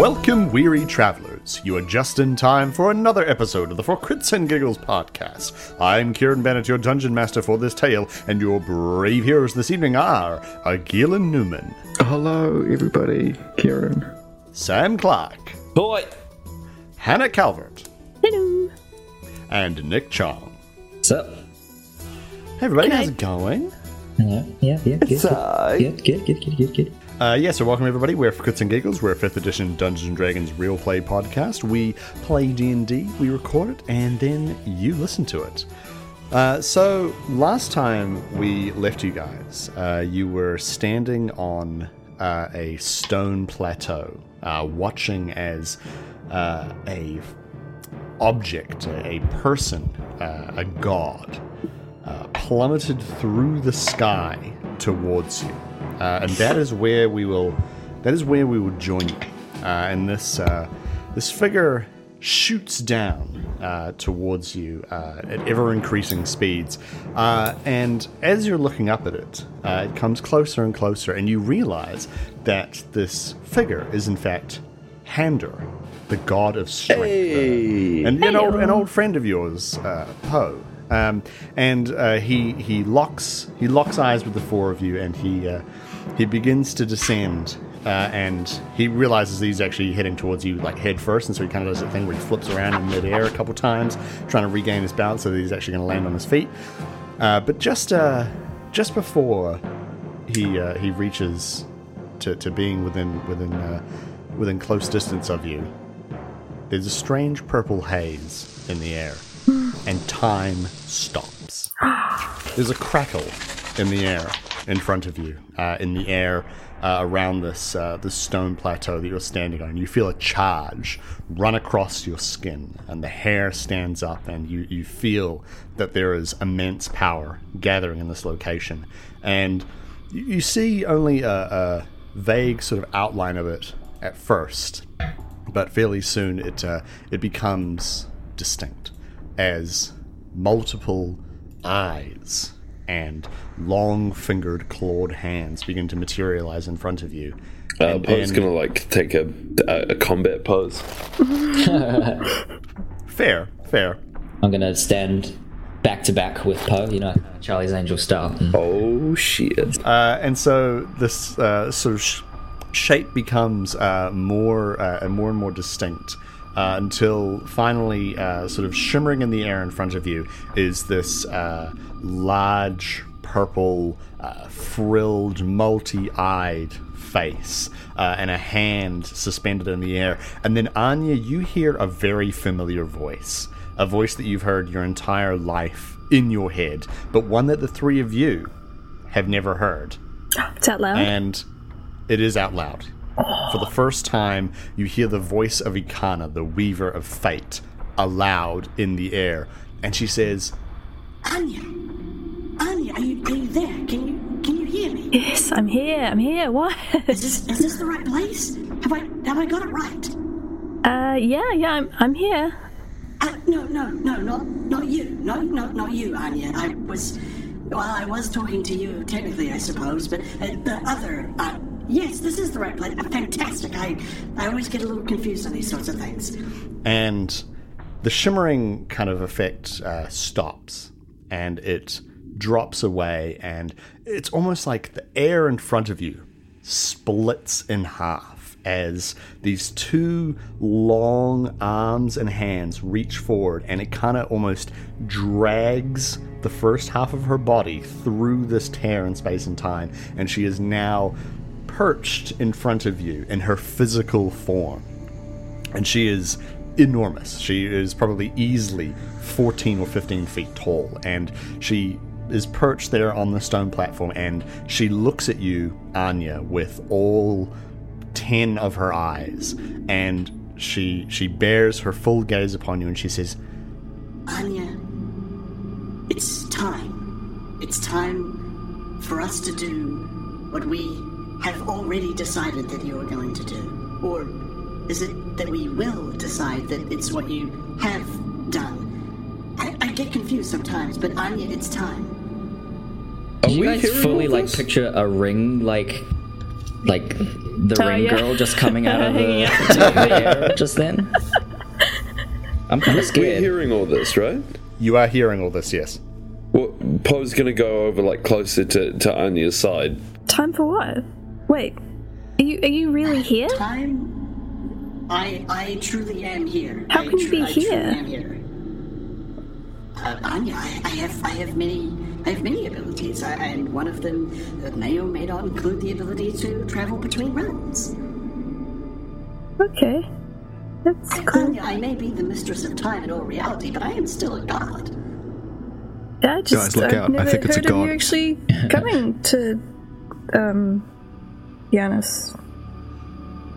Welcome, weary travelers. You are just in time for another episode of the For Crits and Giggles podcast. I'm Kieran Bennett, your dungeon master for this tale, and your brave heroes this evening are Agilan Newman, Hello, everybody. Kieran. Sam Clark, Boy. Hannah Calvert, Hello. and Nick Chong. What's up? Hey, everybody, G'day. how's it going? Yeah, yeah, yeah. Good, good, good, good, good, good, good, good. Uh, yeah, so welcome everybody. We're for Crits and Giggles. We're a 5th edition Dungeons and Dragons real play podcast. We play D&D, we record it, and then you listen to it. Uh, so last time we left you guys, uh, you were standing on uh, a stone plateau, uh, watching as uh, a object, a, person, a god, plummeted through the sky towards you, uh, and that is where we will. That is where we will join you. Uh, and this uh, this figure shoots down uh, towards you uh, at ever increasing speeds, uh, and as you're looking up at it, uh, it comes closer and closer, and you realize that this figure is in fact Hander, the god of strength, Hey. and an old, an old friend of yours, uh, Poe. Um, and uh, he he locks he locks eyes with the four of you, and he uh, he begins to descend. Uh, and he realizes he's actually heading towards you like head first, and so he kind of does that thing where he flips around in midair a couple times, trying to regain his balance so that he's actually going to land on his feet. Uh, but just uh, just before he uh, he reaches to, to being within within uh, within close distance of you, there's a strange purple haze in the air, and time stops. There's a crackle in the air in front of you, uh, in the air uh, around this uh, this stone plateau that you're standing on. You feel a charge run across your skin, and the hair stands up, and you, you feel that there is immense power gathering in this location. And you, see only a, a vague sort of outline of it at first, but fairly soon it uh, it becomes distinct as multiple eyes and long-fingered clawed hands begin to materialize in front of you. Uh, Poe's then- gonna like take a, a, a combat pose. fair, fair. I'm gonna stand back to back with Poe, you know, Charlie's Angel style. and Oh shit! Uh, and so this uh, sort of sh- shape becomes uh, more uh, and more and more distinct uh, until finally, uh, sort of shimmering in the air in front of you, is this uh, large purple, uh, frilled, multi-eyed face. Uh, and a hand suspended in the air. And then, Anya, you hear a very familiar voice. A voice that you've heard your entire life in your head, but one that the three of you have never heard. It's out loud. And it is out loud. For the first time, you hear the voice of Ikana, the weaver of fate, aloud in the air. And she says, Anya, Anya, are you, are you there? Can you can you hear me? yes, I'm here. I'm here. What? Is this is this the right place? Have I have I got it right? uh, yeah, yeah, I'm, I'm here. Uh, no, no, no, not not you, not not not you, Anya. I was, well, I was talking to you technically, I suppose, but uh, the other. Uh, yes, this is the right place. Fantastic. I I always get a little confused on these sorts of things. and the shimmering kind of effect uh, stops and it drops away and it's almost like the air in front of you splits in half as these two long arms and hands reach forward and it kind of almost drags the first half of her body through this tear in space and time and she is now perched in front of you in her physical form and she is enormous. She is probably easily 14 or 15 feet tall, and she is perched there on the stone platform, and she looks at you, Anya, with all 10 of her eyes, and she she bears her full gaze upon you, and she says, Anya, it's time. It's time for us to do what we have already decided that you are going to do. Or is it that we will decide that it's what you have done? I, I get confused sometimes, but Anya, it's time. Did you we guys fully like this? picture a ring like like the Oh, ring yeah. girl just coming out of the, Yeah. the air just then? I'm kind of We're hearing all this, right? You are hearing all this, yes. Well, Poe's gonna go over like closer to, to Anya's side. Time for what? Wait, are you are you really here? Time. I I truly am here. How I can you tru- be I truly here? am here. Uh, Anya, I, I have I have many I have many abilities, I, and one of them may or may not include the ability to travel between realms. Okay, that's cool. Anya, I may be the mistress of time and all reality, but I am still a god. I just Guys, look I've out. I think it's a heard of you god. actually coming to um Giannis.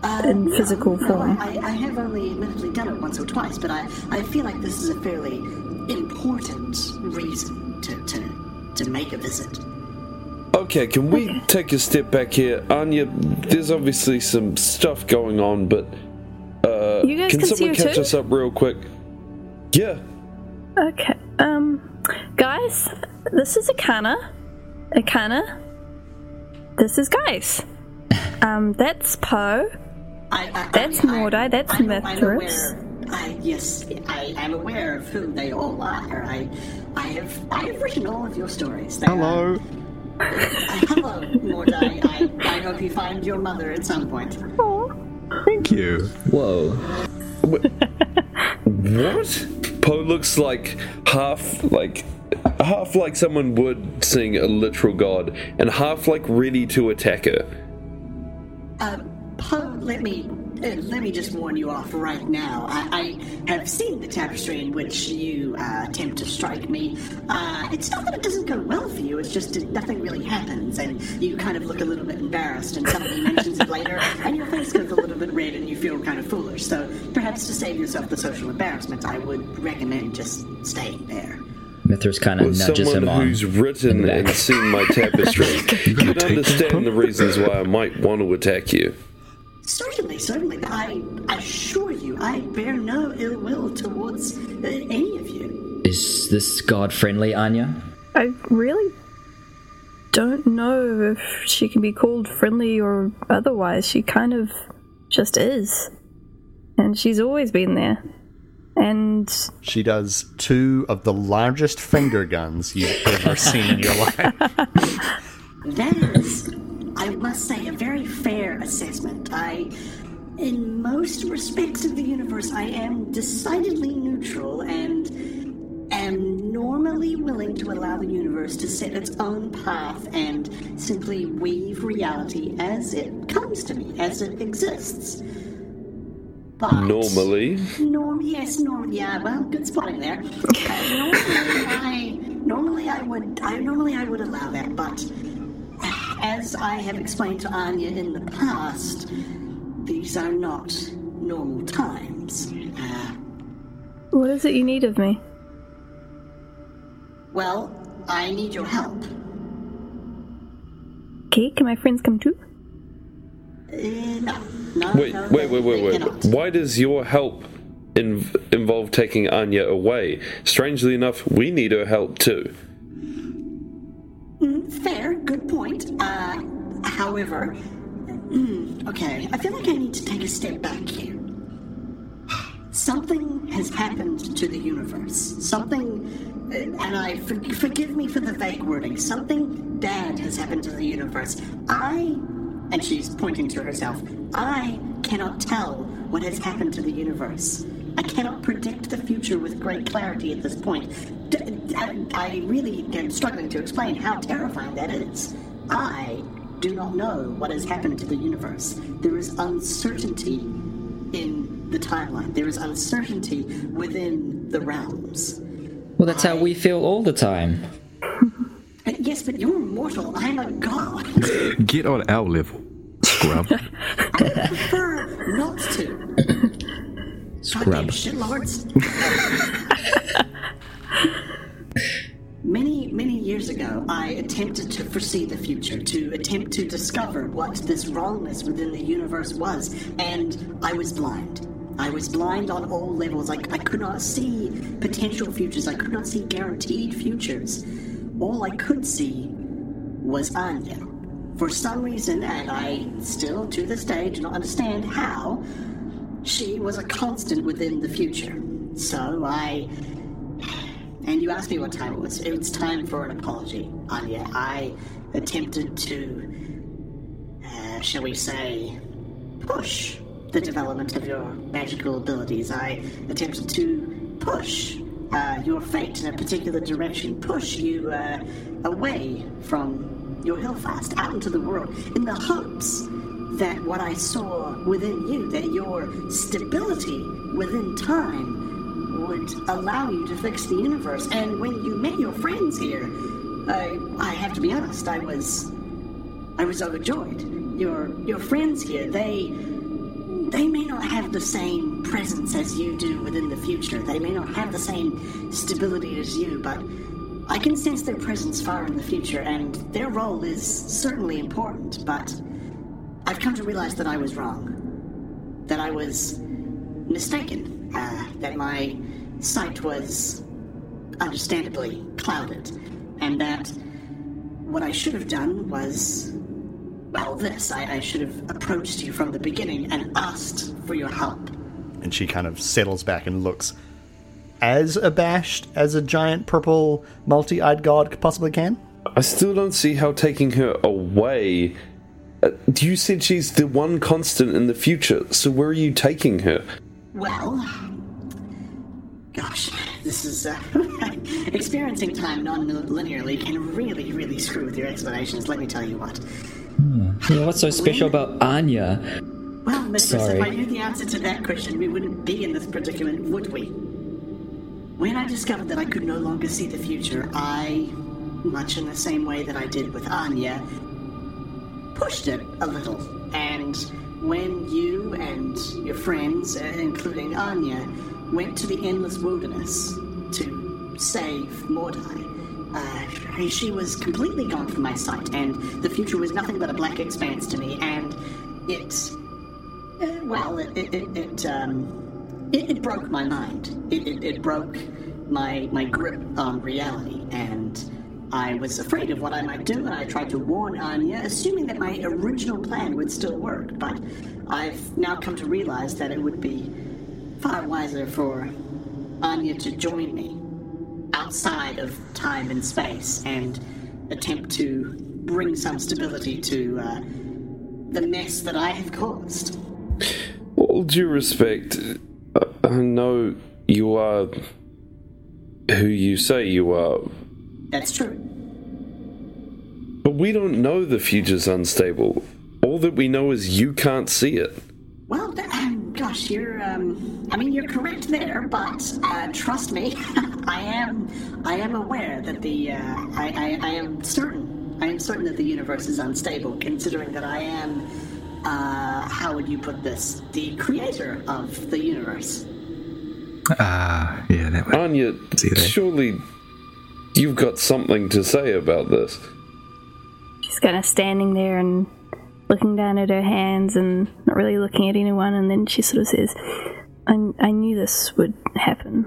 Uh, In no, physical no, form. I, I have only admittedly done it once or twice, but I, I feel like this is a fairly important reason to, to, to make a visit. Okay, can we take a step back here? Anya, there's obviously some stuff going on, but uh, You guys can can someone her catch too? us up real quick? Yeah. Okay. Um, guys, this is Akana. Akana. This is Guys. Um, that's Poe. I, I, That's I, Mordai, that's I'm- I'm Mithras. I, yes, I am aware of who they all are. I, I have, I have written all of your stories. They Hello. Are, uh, hello, Mordai. I, I hope you find your mother at some point. Thank you. Whoa. What? Poe looks like half like half like someone would sing a literal god, and half like ready to attack her. Uh, Poe, let me uh, let me just warn you off right now. I, I have seen the tapestry in which you uh, attempt to strike me. Uh, it's not that it doesn't go well for you. It's just that nothing really happens, and you kind of look a little bit embarrassed. And somebody mentions it later, and your face goes a little bit red, and you feel kind of foolish. So perhaps to save yourself the social embarrassment, I would recommend just staying there. Mithras kind of Well, nudges him someone on. who's written and seen my tapestry You could take this, Poe? understand the reasons why I might want to attack you. Certainly, certainly. I assure you, I bear no ill will towards uh, any of you. Is this god friendly, Anya? I really don't know if she can be called friendly or otherwise. She kind of just is. And she's always been there. And She does two of the largest finger guns you've ever seen in your life. That is, I must say, a very fair assessment. I, in most respects of the universe, I am decidedly neutral and am normally willing to allow the universe to set its own path and simply weave reality as it comes to me, as it exists. But Normally, Norm, yes, norm, yeah. Well, good spotting there. Normally, I normally I would I normally I would allow that, but as I have explained to Anya in the past, these are not normal times. Uh, what is it you need of me? well, I need your help. Okay, can my friends come too? Uh, no, no, wait, no, wait, wait, wait, wait. cannot. Why does your help in- involve taking Anya away? Strangely enough, we need her help too. Fair, good point. Uh, however, mm, okay, I feel like I need to take a step back here. Something has happened to the universe. Something, uh, and I for, forgive me for the vague wording. Something bad has happened to the universe. I, and she's pointing to herself. I cannot tell what has happened to the universe. I cannot predict the future with great clarity at this point. D- I, I really am struggling to explain how terrifying that is. I do not know what has happened to the universe. There is uncertainty in the timeline. There is uncertainty within the realms. Well, that's how we feel all the time. Yes, but you're mortal. I'm a god. Get on our level, scrub. I prefer not to. Scrub. shitlords. Many, many years ago, I attempted to foresee the future, to attempt to discover what this wrongness within the universe was, and I was blind. I was blind on all levels. I, I could not see potential futures. I could not see guaranteed futures. All I could see was Anya. For some reason, and I still to this day do not understand how, she was a constant within the future. So I. And you asked me what time it was. It was time for an apology, Anya. I attempted to, uh, shall we say, push the development of your magical abilities. I attempted to push uh, your fate in a particular direction, push you uh, away from your Hillfast out into the world in the hopes that what I saw within you, that your stability within time would allow you to fix the universe. And when you met your friends here, I, I have to be honest, I was I was overjoyed. Your your friends here, they they may not have the same presence as you do within the future. They may not have the same stability as you, but I can sense their presence far in the future, and their role is certainly important, but I've come to realize that I was wrong. That I was mistaken. Uh, that my sight was understandably clouded. And that what I should have done was well, this. I, I should have approached you from the beginning and asked for your help. And she kind of settles back and looks as abashed as a giant purple multi eyed god possibly can. I still don't see how taking her away. Uh, you said she's the one constant in the future, so where are you taking her? Well, gosh, this is uh, experiencing time non-linearly can really, really screw with your explanations. Let me tell you what. Yeah, what's so special about Anya? Well, Mistress, Sorry. if I knew the answer to that question, we wouldn't be in this predicament, would we? When I discovered that I could no longer see the future, I, much in the same way that I did with Anya, pushed it a little. And when you and your friends, uh, including Anya, went to the endless wilderness to save Mordai, uh, she was completely gone from my sight, and the future was nothing but a black expanse to me, and it. Uh, well, it. it, it, it um. It, it broke my mind. It, it, it broke my my grip on reality, and I was afraid of what I might do, and I tried to warn Anya, assuming that my original plan would still work. But I've now come to realize that it would be far wiser for Anya to join me outside of time and space and attempt to bring some stability to uh, the mess that I have caused. All due respect, I know you are who you say you are, That's true. but we don't know the future's unstable. All that we know is you can't see it. Well, gosh, you're, um, I mean, you're correct there, but, uh, trust me, I am, I am aware that the, uh, I, I, I am certain, I am certain that the universe is unstable, considering that I am, uh, how would you put this, the creator of the universe. Ah, yeah, that way. Anya, See that? surely you've got something to say about this. She's kind of standing there and looking down at her hands and not really looking at anyone, and then she sort of says, I, I knew this would happen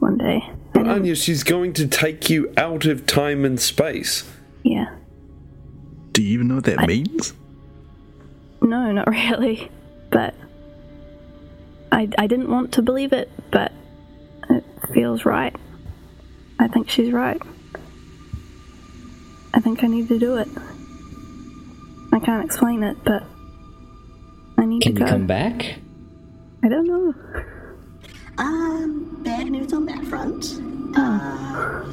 one day. I But Anya, she's going to take you out of time and space. yeah. Do you even know what that means? No, not really. But I, I didn't want to believe it, but it feels right. I think she's right. I think I need to do it. I can't explain it, but I need Can to you come back? I don't know. Um, bad news on that front. Uh,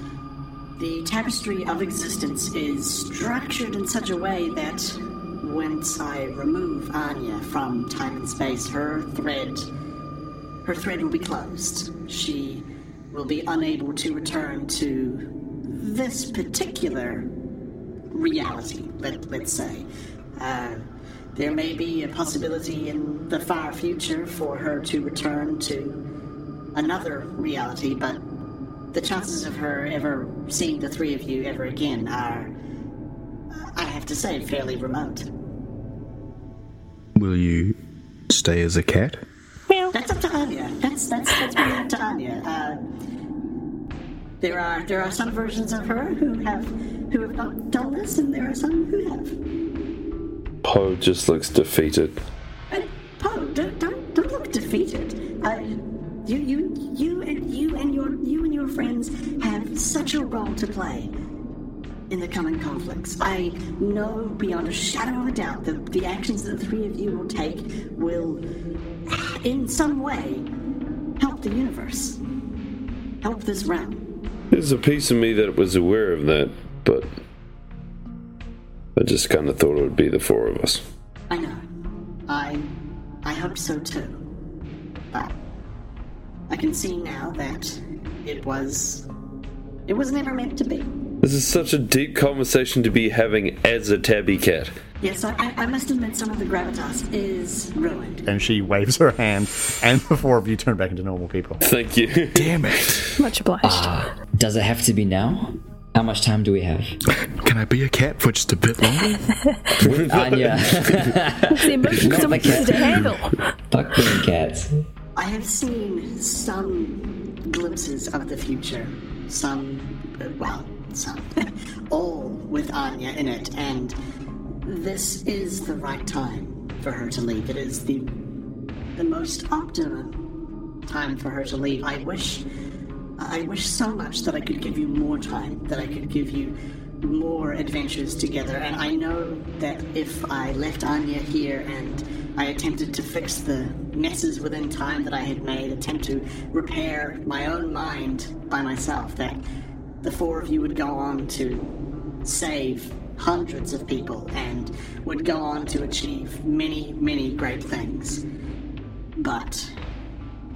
the tapestry of existence is structured in such a way that once I remove Anya from time and space, her thread, her thread will be closed. She will be unable to return to this particular reality. Let let's say. Uh, there may be a possibility in the far future for her to return to another reality, but the chances of her ever seeing the three of you ever again are, I have to say, fairly remote. Will you stay as a cat? Well, that's up to Anya. That's that's that's really up to Anya. Uh, there are there are some versions of her who have who have not done this, and there are some who have. Poe just looks defeated. Uh, Poe, don't, don't don't look defeated. Uh, you you you and you and your you and your friends have such a role to play in the coming conflicts. I know beyond a shadow of a doubt that the actions that the three of you will take will, in some way, help the universe, help this realm. There's a piece of me that was aware of that, but I just kind of thought it would be the four of us. I know. I I hope so too. But I can see now that it was it was never meant to be. This is such a deep conversation to be having as a tabby cat. Yes, I, I I must admit some of the gravitas is ruined. And she waves her hand, and the four of you turn back into normal people. Thank you. Damn it. Much obliged. Uh, Does it have to be now? How much time do we have? Can I be a cat for just a bit longer? Anya. the emotions Not are cat. to handle. Fuck being cats. I have seen some glimpses of the future. Some, uh, well, all with Anya in it, and this is the right time for her to leave. It is the the most optimum time for her to leave. I wish I wish so much that I could give you more time, that I could give you more adventures together. And I know that if I left Anya here and I attempted to fix the messes within time that I had made, attempt to repair my own mind by myself, that the four of you would go on to save hundreds of people and would go on to achieve many, many great things. But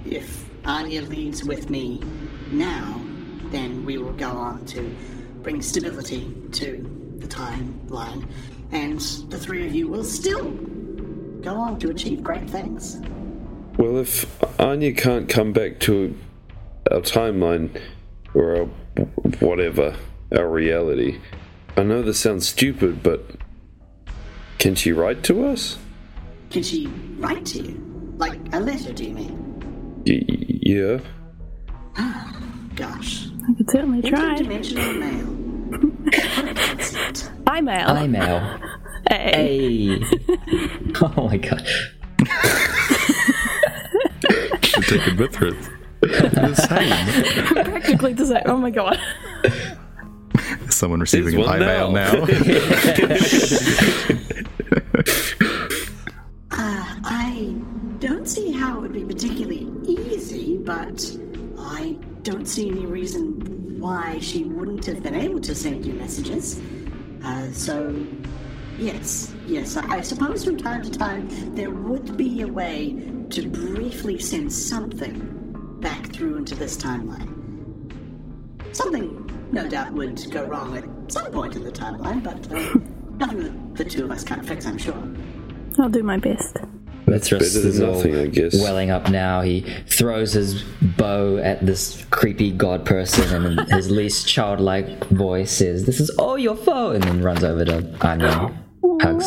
if Anya leaves with me now, then we will go on to bring stability to the timeline, and the three of you will still go on to achieve great things. Well, if Anya can't come back to our timeline or our whatever, our reality, I know this sounds stupid, but can she write to us? Can she write to you? Like a letter, do you mean? Y- yeah. Gosh. I could certainly try. Interdimensional mail. What a concept. Email. Email. Hey. Hey. oh my god. Should take it with her. The same. Practically the same. Oh my god. Someone receiving an Here's one email now. now. I don't see how it would be particularly easy, but I don't see any reason why she wouldn't have been able to send you messages. Uh, so, yes, yes, I, I suppose from time to time there would be a way to briefly send something back through into this timeline. Something, no doubt, would go wrong at some point in the timeline, but uh, nothing that the two of us can't fix, I'm sure. I'll do my best. Mithras better than is all I guess. welling up now. He throws his bow at this creepy god person, and his least childlike voice says, "This is all your fault," and then runs over to Anya, hugs.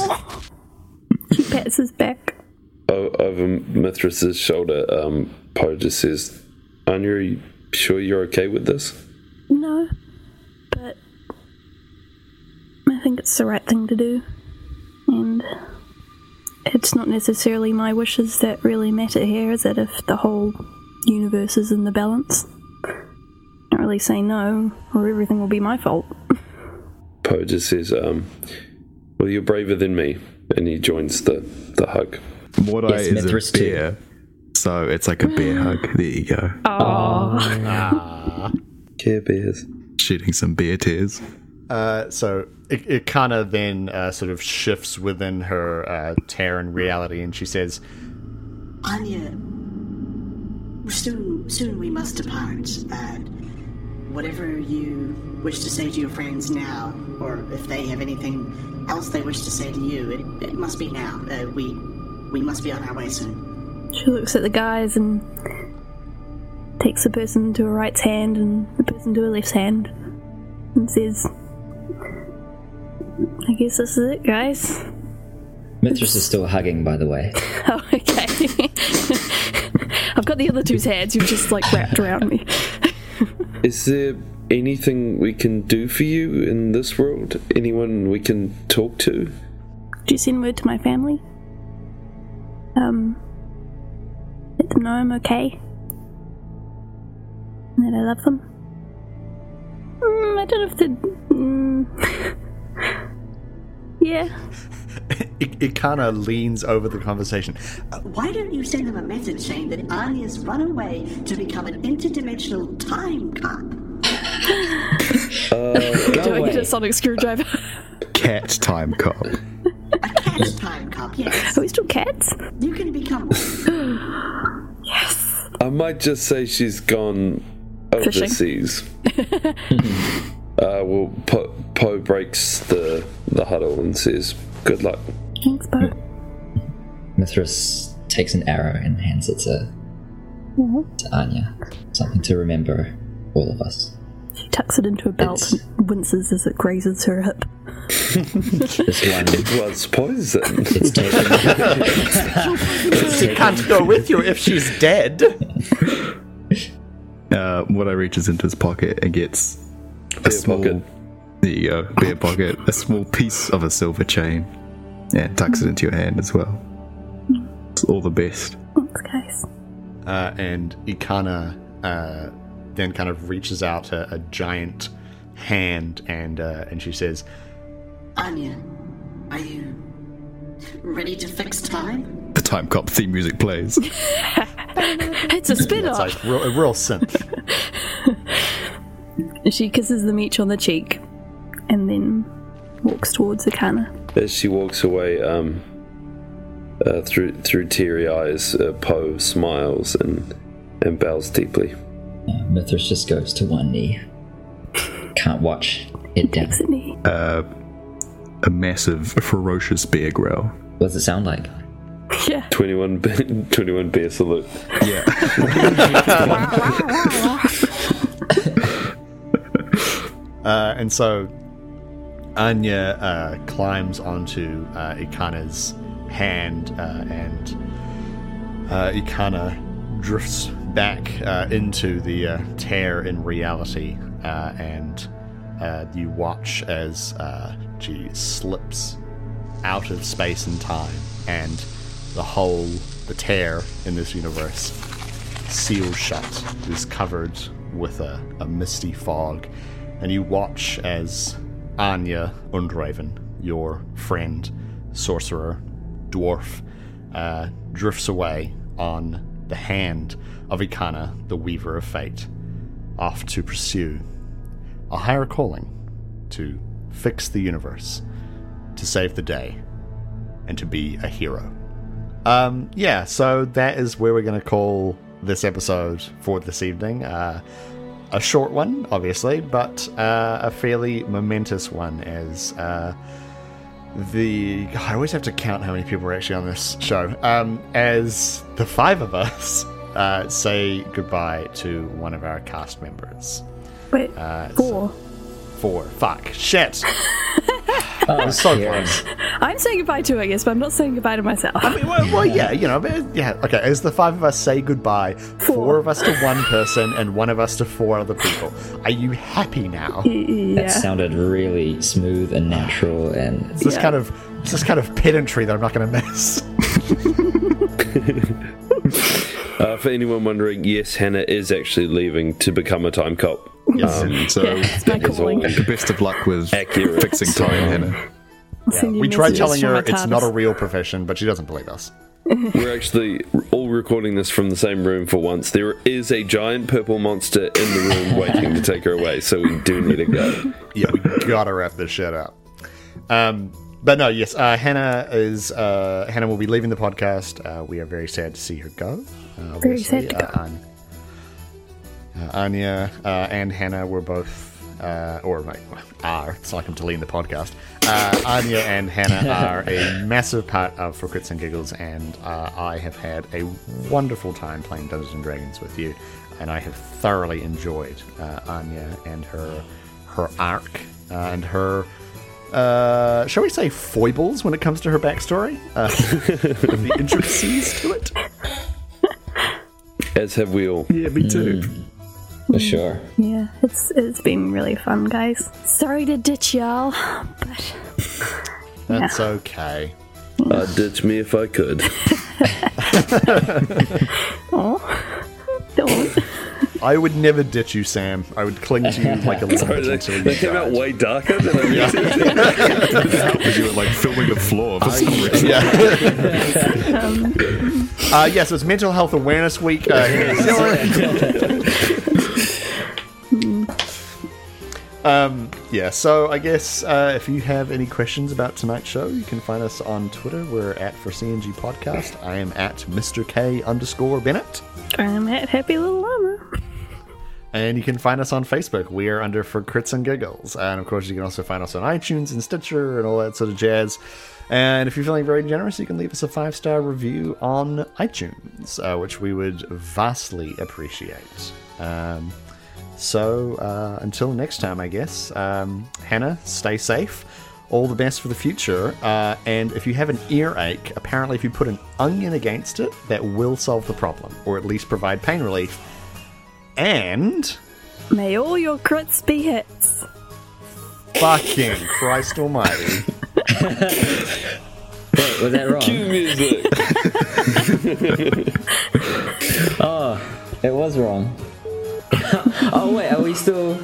He pats his back. Over Mithras's shoulder, um, Poe just says, Anya, are you sure you're okay with this? No, but I think it's the right thing to do. And it's not necessarily my wishes that really matter here, is it? If the whole universe is in the balance. Can't really say no, or everything will be my fault. Poe just says, um, well, you're braver than me. And he joins the, the hug. What I Yes, is Mithras a too. Bear. So it's like a bear hug. There you go. Care Bears. Shooting some bear tears. Uh, so it, it kind of then uh, sort of shifts within her uh, Terran reality, and she says, Anya, soon, soon we must depart. Uh, whatever you wish to say to your friends now, or if they have anything else they wish to say to you, it, it must be now. Uh, we, we must be on our way soon. She looks at the guys and takes the person to her right hand and the person to her left hand and says, I guess this is it, guys. Mithras is still hugging, by the way. Oh, okay. I've got the other two's hands, you've just like wrapped around me. Is there anything we can do for you in this world? Anyone we can talk to? Do you send word to my family? Um, let them know I'm okay. And that I love them. Mm, I don't know if the. Mm, yeah. It, it kind of leans over the conversation. Why don't you send them a message saying that Anya's run away to become an interdimensional time cop? Do I get a sonic screwdriver? Cat time cop. A cat's time cop, yes. Are we still cats? You can become I might just say she's gone Fishing. overseas. uh, well, Poe, Poe breaks the the huddle and says, "Good luck." Thanks, Bo. Mithras takes an arrow and hands it to, to Anya. Something to remember, all of us. She tucks it into a belt It's- and winces as it grazes her hip. This one, It was poison. it's taken. it's She taken can't go with you if she's dead. Uh, what I reaches into his pocket and gets a Beer small. pocket. There you go, beer pocket. A small piece of a silver chain, and tucks it into your hand as well. It's all the best. Thanks, guys. Uh, and Ikana uh, then kind of reaches out a, a giant hand and uh, and she says, Anya. Are you ready to fix time? The time cop theme music plays. It's a spin it's off. like real, a real synth. She kisses them each on the cheek and then walks towards the Akana. As she walks away, um, uh, through through teary eyes, uh, Poe smiles and and bows deeply. Mithras just goes to one knee. Can't watch it down. Looks at me. Uh, a massive, ferocious bear growl. What does it sound like? Yeah. 21, be- 21 bear salute. Yeah. Uh, and so Anya uh, climbs onto uh, Ikana's hand, uh, and uh, Ikana drifts back uh, into the uh, tear in reality, uh, you watch as uh, she slips out of space and time, and the hole, the tear in this universe, sealed shut, is covered with a, a misty fog, and you watch as Anya Undraven, your friend, sorcerer, dwarf, uh, drifts away on the hand of Ikana, the Weaver of Fate, off to pursue a higher calling to fix the universe, to save the day, and to be a hero. Um, yeah, so that is where we're going to call this episode for this evening. Uh, a short one, obviously, but uh, a fairly momentous one as uh, the. God, I always have to count how many people are actually on this show. Um, as the five of us uh, say goodbye to one of our cast members. Wait, Uh, four. Four. Fuck. Shit. Oh, so Kieran. close. I'm saying goodbye to her, yes, but I'm not saying goodbye to myself. I mean, well, well, yeah, you know, but, yeah. Okay, as the five of us say goodbye, four of us to one person and one of us to four other people. Are you happy now? yeah. That sounded really smooth and natural, and It's this Yeah. kind of it's this kind of pedantry that I'm not going to miss. Uh, for anyone wondering, yes, Hannah is actually leaving to become a time cop. Yes. Um, So, Yeah, it's my is calling. the best of luck with Accurate. fixing time, Hannah. I'll send you we tried telling her it's not a real profession, but she doesn't believe us. We're actually all recording this from the same room for once. There is a giant purple monster in the room waiting to take her away, so we do need to go. Yeah, we gotta wrap this shit up. Um, but no, yes, uh, Hannah is uh, Hannah will be leaving the podcast. Uh, we are very sad to see her go. Uh, Very sad to go. Anya uh, and Hannah were both, uh, or like, are. It's like I'm deleting the podcast. Uh, Anya and Hannah are a massive part of For Crits and Giggles, and uh, I have had a wonderful time playing Dungeons and Dragons with you, and I have thoroughly enjoyed uh, Anya and her her arc uh, and her. Uh, shall we say foibles when it comes to her backstory? Uh, the intricacies to it. As have we all. Yeah, me too. For sure. Yeah, it's it's been really fun, guys. Sorry to ditch y'all, but That's okay. I'd ditch me if I could. Oh, don't. I would never ditch you, Sam. I would cling to you like a limb Sorry, they, until you they came out way darker than I expected. Because you were like filming the floor for some reason. Yeah. uh, yes, it's Mental Health Awareness Week. Uh, um, yeah, so I guess uh, if you have any questions about tonight's show, you can find us on Twitter. We're at for CNG Podcast. I am at Mr. K underscore Bennett. I'm at Happy Little Llama. And you can find us on Facebook. We are under For Crits and Giggles. And of course, you can also find us on iTunes and Stitcher and all that sort of jazz. And if you're feeling very generous, you can leave us a five star review on iTunes, uh, which we would vastly appreciate. Um, so uh, until next time, I guess, um, Hannah, stay safe. All the best for the future. Uh, and if you have an earache, apparently, if you put an onion against it, that will solve the problem, or at least provide pain relief. And May all your crits be hits. fucking Christ Almighty. Wait, was that wrong? Cue music. It was wrong. oh wait, are we still?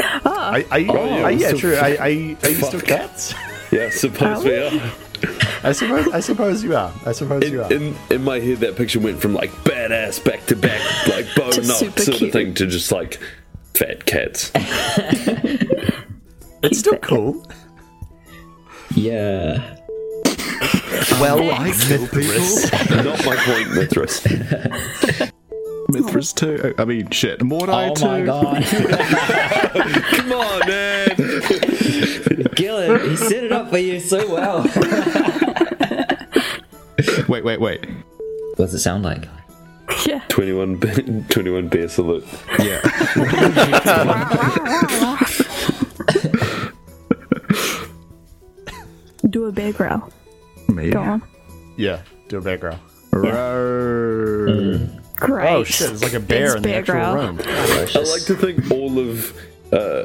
Ah. I, I, oh, yeah, I, yeah, true. I, I, are you still fuck. cats? Yeah, suppose we are. I suppose. I suppose you are. I suppose In, you are. in, in my head, that picture went from like badass back to back, like bone To up super sort cute. of thing, to just like fat cats. It's still cool. Yeah. Well, I kill people. Not my point, Mithras. Mithras too. I mean, shit. Mordai Oh too. my god. Come on, man. Gillen, he set it up for you so well. Wait, wait, wait. what does it sound like? Yeah. 21, be- 21 bear salute. Yeah. Do a bear growl. Me. Go on. yeah. Do a bear growl. Roar. Great. Oh shit! It's like a bear It's in the bear actual growl. room. I like to think all of uh,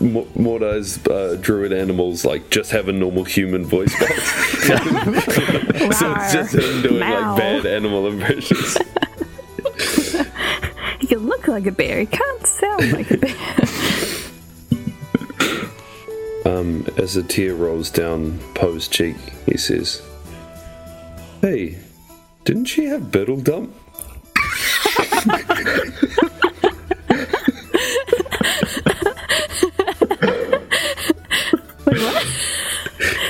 Mo- Mordai's uh, druid animals like just have a normal human voice box. so it's just him doing Meow. like bad animal impressions. He can look like a bear. He can't sound like a bear. Um, as a tear rolls down Poe's cheek, he says, Hey, didn't she have Biddle Dump?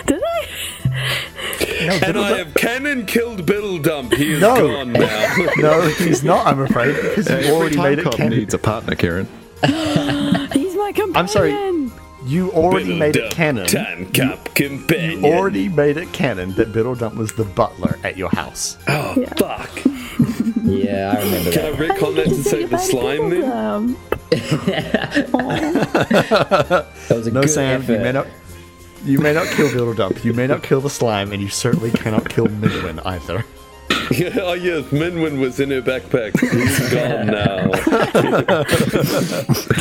Did I? And I have cannon killed Biddle Dump. He is No. gone now. No, he's not. I'm afraid because you Every already time made it cop canon. needs a partner, Karen. He's my companion. I'm sorry. You already Biddle made it Dump, canon. Time Cop companion. Already made it canon that Biddle Dump was the butler at your house. oh, fuck. Yeah, I remember Can I that. retcon that to say the slime then? That was a No, good Sam, effort. you may not. You may not kill Biddle Dump. You may not kill the slime, and you certainly cannot kill Minwin either. oh, yes, Minwin was in her backpack. He's gone now.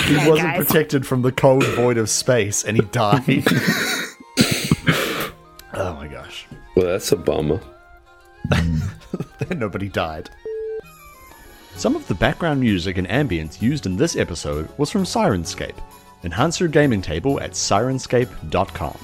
He wasn't guys. protected from the cold void of space, and he died. oh my gosh. Well, that's a bummer. Nobody died. Some of the background music and ambience used in this episode was from Syrinscape. Enhance your gaming table at syrinscape.com.